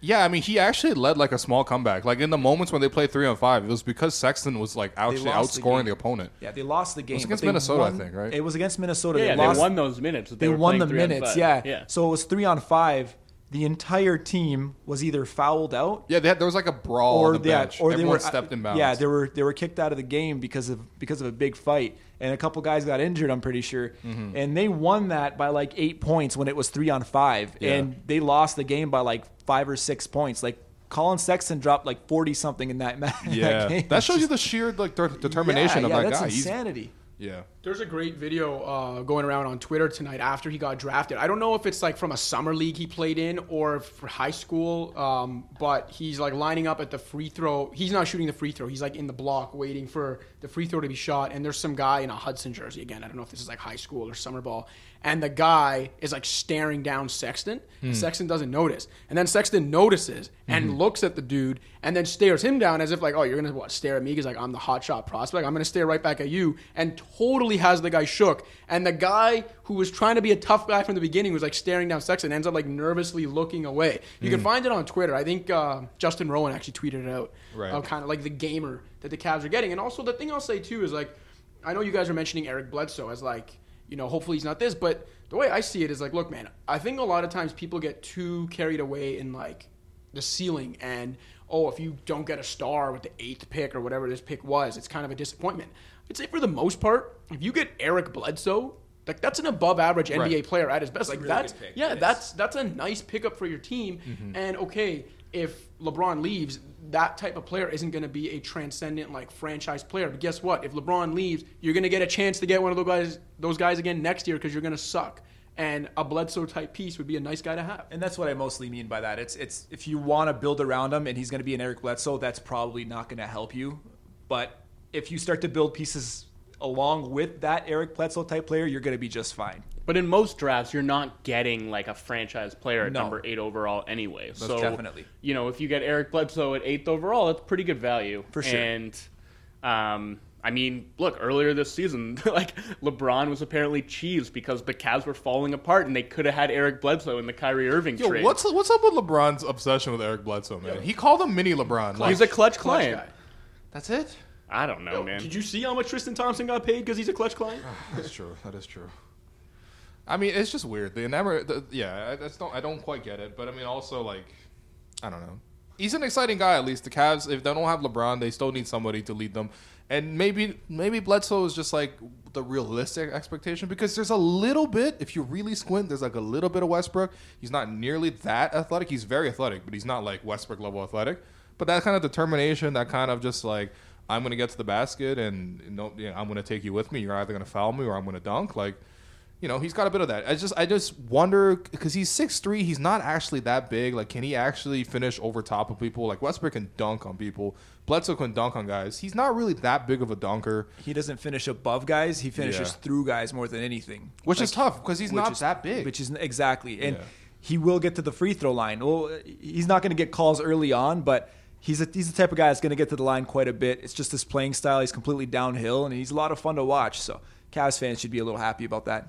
yeah, I mean, he actually led like a small comeback. Like in the moments when they played three on five, it was because Sexton was like actually lost the outscoring the opponent. Yeah, they lost the game. It was against they Minnesota, I think, right? It was against Minnesota. Yeah, they they lost, won those minutes. that They, won the minutes. Yeah. yeah. So it was three on five. The entire team was either fouled out Yeah, they had, there was like a brawl or on the yeah, bench. or they were stepped in bounds. Yeah, they were they were kicked out of the game because of because of a big fight, and a couple guys got injured. I'm pretty sure, Mm-hmm. and they won that by like eight points when it was three on five, Yeah. and they lost the game by like five or six points. Like Colin Sexton dropped like forty something in that [laughs] match. yeah. game. That shows you the sheer like de- determination yeah, of yeah, that that's guy. He's, insanity. yeah. There's a great video uh, going around on Twitter tonight after he got drafted. I don't know if it's like from a summer league he played in or for high school, um, but he's like lining up at the free throw. He's not shooting the free throw. He's like in the block waiting for the free throw to be shot. And there's some guy in a Hudson jersey again. I don't know if this is like high school or summer ball. And the guy is like staring down Sexton. and Sexton doesn't notice, and then Sexton notices and looks at the dude and then stares him down as if like, oh, you're gonna what stare at me because like I'm the hot shot prospect. I'm gonna stare right back at you, and totally has the guy shook. And the guy who was trying to be a tough guy from the beginning was like staring down Sexton, ends up like nervously looking away. You can find it on Twitter. I think uh, Justin Rowan actually tweeted it out. Right. Of kind of like the gamer that the Cavs are getting, and also the thing I'll say too is like, I know you guys are mentioning Eric Bledsoe as like, you know, hopefully he's not this, but the way I see it is like, look, man, I think a lot of times people get too carried away in like the ceiling and oh, if you don't get a star with the eighth pick or whatever this pick was, it's kind of a disappointment. I'd say for the most part, if you get Eric Bledsoe, like that's an above average NBA Right. player at his best. like really that's pick. yeah, that's that's a nice pickup for your team. Mm-hmm. And okay, if LeBron leaves, that type of player isn't going to be a transcendent like franchise player. But guess what? If LeBron leaves, you're going to get a chance to get one of those guys those guys again next year because you're going to suck. And a Bledsoe type piece would be a nice guy to have. And that's what I mostly mean by that. It's it's if you want to build around him and he's going to be an Eric Bledsoe, that's probably not going to help you. But if you start to build pieces along with that Eric Bledsoe type player, you're going to be just fine. But in most drafts, you're not getting like a franchise player at No. number eight overall anyway. so definitely. you know, if you get Eric Bledsoe at eighth overall, that's pretty good value For sure. And um, I mean, look, earlier this season, [laughs] like LeBron was apparently cheesed because the Cavs were falling apart, and they could have had Eric Bledsoe in the Kyrie Irving Yo, trade. what's what's up with LeBron's obsession with Eric Bledsoe, man? He called him mini LeBron. Like, He's a clutch Clutch client. guy. that's it. I don't know, Yo, man. Did you see how much Tristan Thompson got paid because he's a clutch client? [sighs] That's true. That is true. I mean, it's just weird. The never, the, yeah, I just don't, I don't quite get it. But I mean, also like, I don't know. He's an exciting guy. At least the Cavs, if they don't have LeBron, they still need somebody to lead them. And maybe, maybe Bledsoe is just like the realistic expectation because there's a little bit. If you really squint, there's like a little bit of Westbrook. He's not nearly that athletic. He's very athletic, but he's not like Westbrook level athletic. But that kind of determination, that kind of just like I'm gonna get to the basket and know, you know, I'm gonna take you with me. You're either gonna foul me or I'm gonna dunk. Like, you know, he's got a bit of that. I just I just wonder because he's six three. He's not actually that big. Like, can he actually finish over top of people? Like Westbrook can dunk on people. Bledsoe can dunk on guys. He's not really that big of a dunker, He doesn't finish above guys; he finishes Yeah. through guys more than anything. which is tough because he's not is- that big. Which is exactly, and Yeah. he will get to the free throw line. Well, he's not going to get calls early on, but he's a, he's the type of guy that's going to get to the line quite a bit. It's just his playing style; he's completely downhill, and he's a lot of fun to watch. So, Cavs fans should be a little happy about that.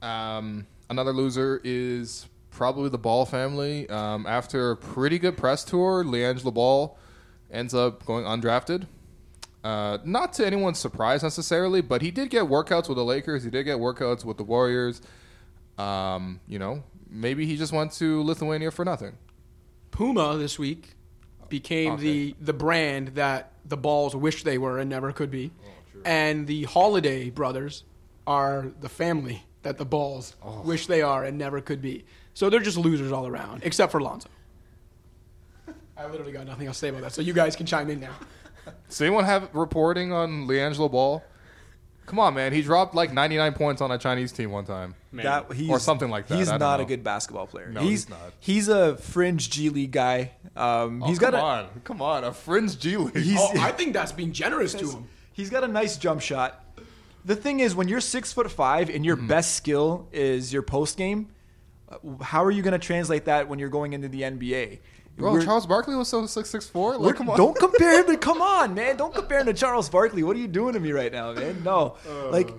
Um, another loser is probably the Ball family. Um, after a pretty good press tour, LiAngelo Ball ends up going undrafted. Uh, not to anyone's surprise necessarily, but he did get workouts with the Lakers. He did get workouts with the Warriors. Um, you know, maybe he just went to Lithuania for nothing. Puma this week became the the brand that the balls wish they were and never could be. Oh, and the Holiday brothers are the family that the balls oh. wish they are and never could be. So they're just losers all around, except for Lonzo. [laughs] I literally got nothing else to say about that. So you guys can chime in now. Does anyone have reporting on LiAngelo Ball? Come on, man. He dropped like 99 points on a Chinese team one time. Man. That he's, Or something like that. He's don't know. a good basketball player. No, he's, he's not. He's a fringe G League guy. Um, Oh, he's come got a, on. Come on. A fringe G League. He's- Oh, I think that's being generous to him. [laughs] He's got a nice jump shot. The thing is, when you're six foot five and Mm-hmm. your best skill is your post game, uh, how are you going to translate that when you're going into the NBA? Bro, We're- Charles Barkley was so six six four. we're- Like, come on. Don't compare him to [laughs] come on, man. Don't compare him to Charles Barkley. What are you doing to me right now, man? No, Uh, like,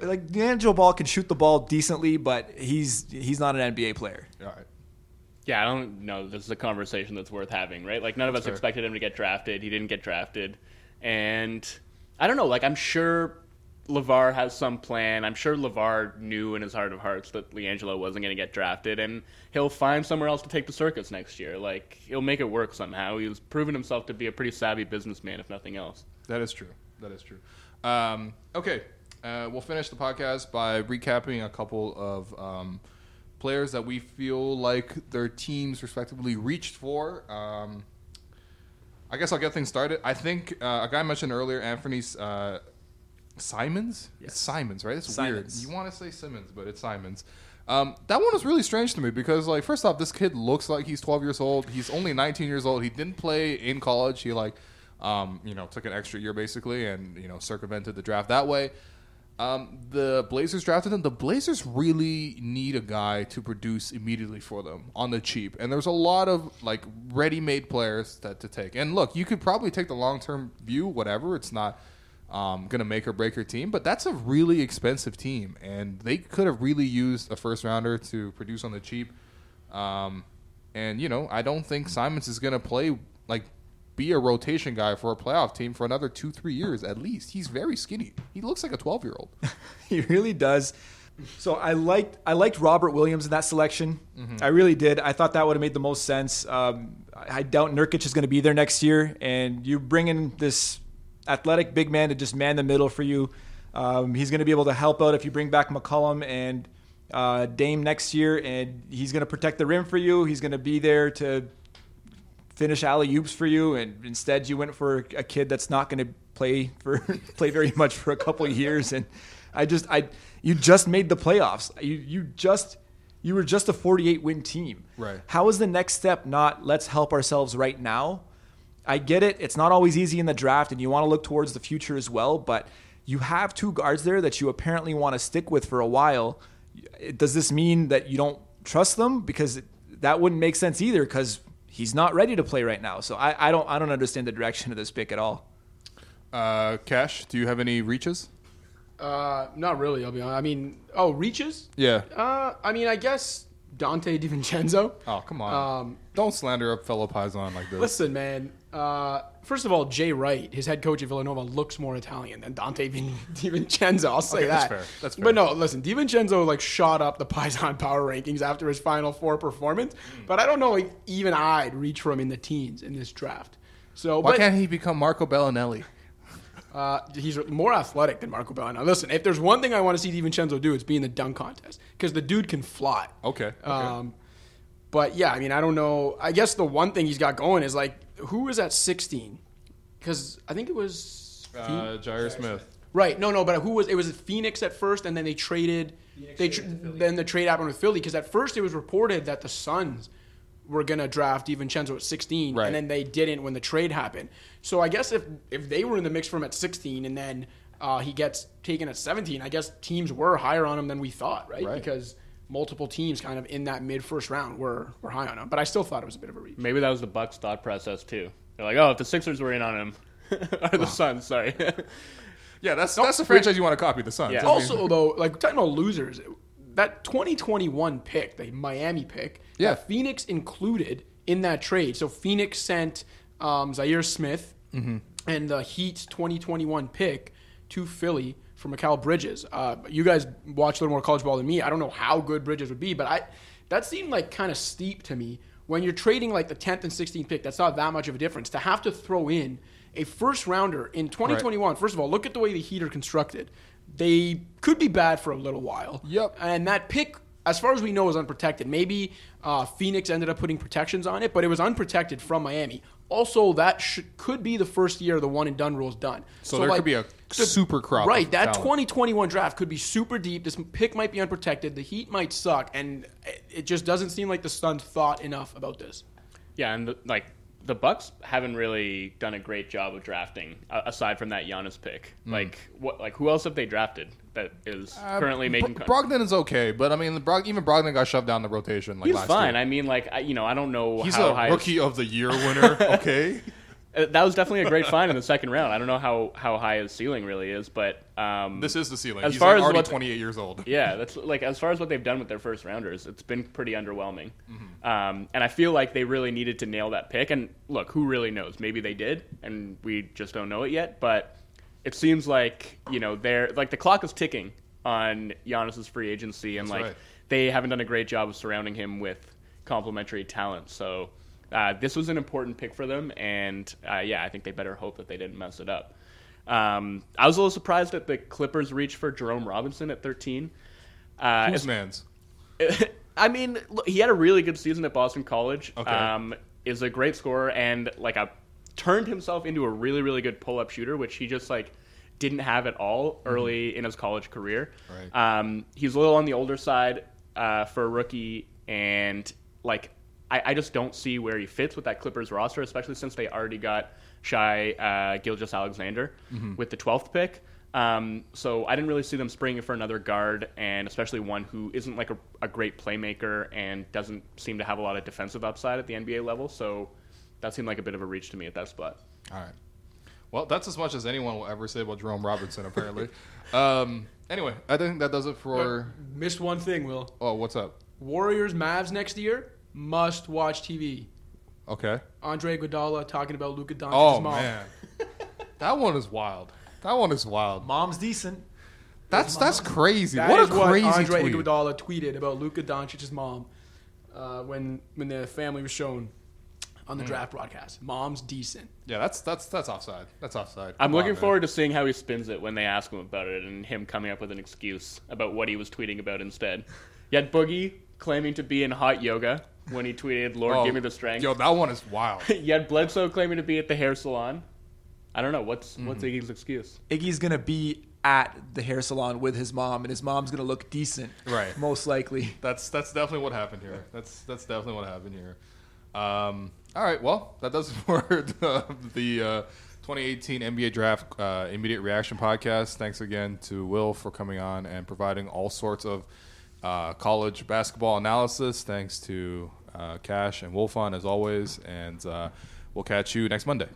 like D'Angelo Ball can shoot the ball decently, but he's he's not an NBA player. All right. Yeah, I don't know. This is a conversation that's worth having, right? Like none of us Sure. expected him to get drafted. He didn't get drafted, and I don't know. Like I'm sure LaVar has some plan. I'm sure LaVar knew in his heart of hearts that LiAngelo wasn't going to get drafted, and he'll find somewhere else to take the circus next year. Like he'll make it work somehow. He's proven himself to be a pretty savvy businessman, if nothing else. That is true. That is true. Um, okay, uh, we'll finish the podcast by recapping a couple of um, players that we feel like their teams respectively reached for. Um, I guess I'll get things started. I think uh, a guy mentioned earlier, Anthony uh, Simons. It's Simons, right? It's Simons. weird. You want to say Simmons, but it's Simons. Um, that one was really strange to me because, like, first off, this kid looks like he's 12 years old. He's only 19 years old. He didn't play in college. He like, um, you know, took an extra year basically, and you know, circumvented the draft that way. Um, the Blazers drafted him. The Blazers really need a guy to produce immediately for them on the cheap, and there's a lot of like ready-made players that to take. And look, you could probably take the long-term view, whatever. It's not um, going to make or break your team, but that's a really expensive team, and they could have really used a first-rounder to produce on the cheap. Um, and you know, I don't think Simons is going to play like be a rotation guy for a playoff team for another two, three years at least. He's very skinny. He looks like a 12 year old. [laughs] he really does. So I liked I liked Robert Williams in that selection. I really did. I thought that would have made the most sense. Um, I doubt Nurkic is going to be there next year, and you bring in this athletic big man to just man the middle for you. Um, he's going to be able to help out if you bring back McCollum and uh, Dame next year, and he's going to protect the rim for you. He's going to be there to finish alley oops for you, and instead you went for a kid that's not going to play for [laughs] play very much for a couple of years. And I just I you just made the playoffs. You you just you were just a 48 win team. Right. How is the next step not let's help ourselves right now? I get it. It's not always easy in the draft, and you want to look towards the future as well. But you have two guards there that you apparently want to stick with for a while. Does this mean that you don't trust them? Because that wouldn't make sense either. Because he's not ready to play right now. So I, I don't I don't understand the direction of this pick at all. Uh, Cash, do you have any reaches? Uh, not really. I'll be honest. I mean, oh, reaches. Yeah. Uh, I mean, I guess Donte DiVincenzo. Oh, come on. Um, Don't slander a fellow Paisan like this. Listen, man. Uh, first of all, Jay Wright, his head coach at Villanova, looks more Italian than Donte Vin- [laughs] DiVincenzo. I'll say Okay, that's that. fair. That's fair. But no, listen, DiVincenzo like shot up the [laughs] Paisan power rankings after his Final Four performance. Hmm. But I don't know, like even I'd reach for him in the teens in this draft. So, Why but can't he become Marco Belinelli? [laughs] uh, he's more athletic than Marco Belinelli. Listen, if there's one thing I want to see DiVincenzo do, it's be in the dunk contest because the dude can fly. Okay. okay. Um, but yeah, I mean, I don't know. I guess the one thing he's got going is like, who was at 16? Because I think it was uh, Zhaire Smith. right. No, no, but who was? It was Phoenix at first, and then they traded. they tr- then the trade happened with Philly because at first it was reported that the Suns were gonna draft DiVincenzo at 16, Right. and then they didn't when the trade happened. So I guess if if they were in the mix for him at 16, and then uh, he gets taken at 17, I guess teams were higher on him than we thought, right? Right. Because multiple teams kind of in that mid first round were were high on him. But I still thought it was a bit of a reach. Maybe that was the Bucks' thought process too. They're like, oh, if the Sixers were in on him, [laughs] or the Suns, sorry. [laughs] Yeah, that's that's the franchise you want to copy, the Suns. Yeah. I mean- Also, though, like talking about losers, that 2021 pick, the Miami pick, Yeah. Phoenix included in that trade. So Phoenix sent um, Zhaire Smith Mm-hmm. and the Heat's 2021 pick to Philly for Mikal Bridges. Uh, you guys watch a little more college ball than me. I don't know how good Bridges would be, but I that seemed like kind of steep to me. When you're trading like the 10th and 16th pick, that's not that much of a difference. To have to throw in a first rounder in 2021, first of all, look at the way the Heat are constructed. They could be bad for a little while. Yep. And that pick, as far as we know, is unprotected. Maybe uh, Phoenix ended up putting protections on it, but it was unprotected from Miami. Also, that sh- could be the first year the one and done rule is done. So there could be a super crop Right. That talent. 2021 draft could be super deep. This pick might be unprotected. The Heat might suck, and it- it just doesn't seem like the Suns thought enough about this. yeah, and the, like the Bucks haven't really done a great job of drafting uh, aside from that Giannis pick. Like what? Like who else have they drafted that is currently making? Bro- Brogdon is okay, but I mean, the Brog- even Brogdon got shoved down the rotation. Like He's last fine. Year. I mean, like I, you know, I don't know He's a high. rookie of the year winner. [laughs] Okay. Uh, that was definitely a great find in the second round. I don't know how, how high his ceiling really is, but um, this is the ceiling. As He's far like as already what- 28 years old. yeah, that's like as far as what they've done with their first rounders, it's been pretty underwhelming. Mm-hmm. Um, and I feel like they really needed to nail that pick. And look, who really knows? Maybe they did, and we just don't know it yet. But it seems like you know they're like the clock is ticking on Giannis's free agency, and That's like right. they haven't done a great job of surrounding him with complementary talent. So uh, this was an important pick for them, and uh, yeah, I think they better hope that they didn't mess it up. Um, I was a little surprised that the Clippers reached for Jerome Robinson at 13. Uh, Whose man's? [laughs] I mean, look, he had a really good season at Boston College. Okay. Um, is a great scorer and like a turned himself into a really really good pull up shooter, which he just like didn't have at all early in his college career. Right. Um, he's a little on the older side uh, for a rookie, and like I, I just don't see where he fits with that Clippers roster, especially since they already got Shai uh, Gilgeous-Alexander with the 12th pick. Um, so I didn't really see them springing for another guard, and especially one who isn't like a, a great playmaker and doesn't seem to have a lot of defensive upside at the NBA level. So that seemed like a bit of a reach to me at that spot. All right. Well, that's as much as anyone will ever say about Jerome Robertson, apparently. [laughs] um, anyway, I think that does it for. Missed one thing, Will. Oh, what's up? Warriors Mavs next year must watch TV. Okay. Andre Iguodala talking about Luka Doncic's Oh mom. man, [laughs] that one is wild. That one is wild. Mom's decent. That's that's crazy. That what is a crazy what Andre tweet. Iguodala tweeted about Luka Doncic's mom uh, when when the family was shown on the draft broadcast. Mom's decent. Yeah, that's that's that's offside. That's offside. I'm Come looking on, man. forward to seeing how he spins it when they ask him about it and him coming up with an excuse about what he was tweeting about instead. Yet Boogie claiming to be in hot yoga when he tweeted, Lord, Oh, give me the strength. Yo, that one is wild. [laughs] Yet Bledsoe claiming to be at the hair salon. I don't know. What's Mm-hmm. what's Iggy's excuse? Iggy's gonna be at the hair salon with his mom, and his mom's gonna look decent. Right. Most likely. [laughs] That's that's definitely what happened here. That's that's definitely what happened here. Um, all right, well, that does it [laughs] for the, the uh, 2018 NBA Draft uh, Immediate Reaction podcast. Thanks again to Will for coming on and providing all sorts of uh, college basketball analysis. Thanks to uh, Cash and Wolfond as always, and uh, we'll catch you next Monday.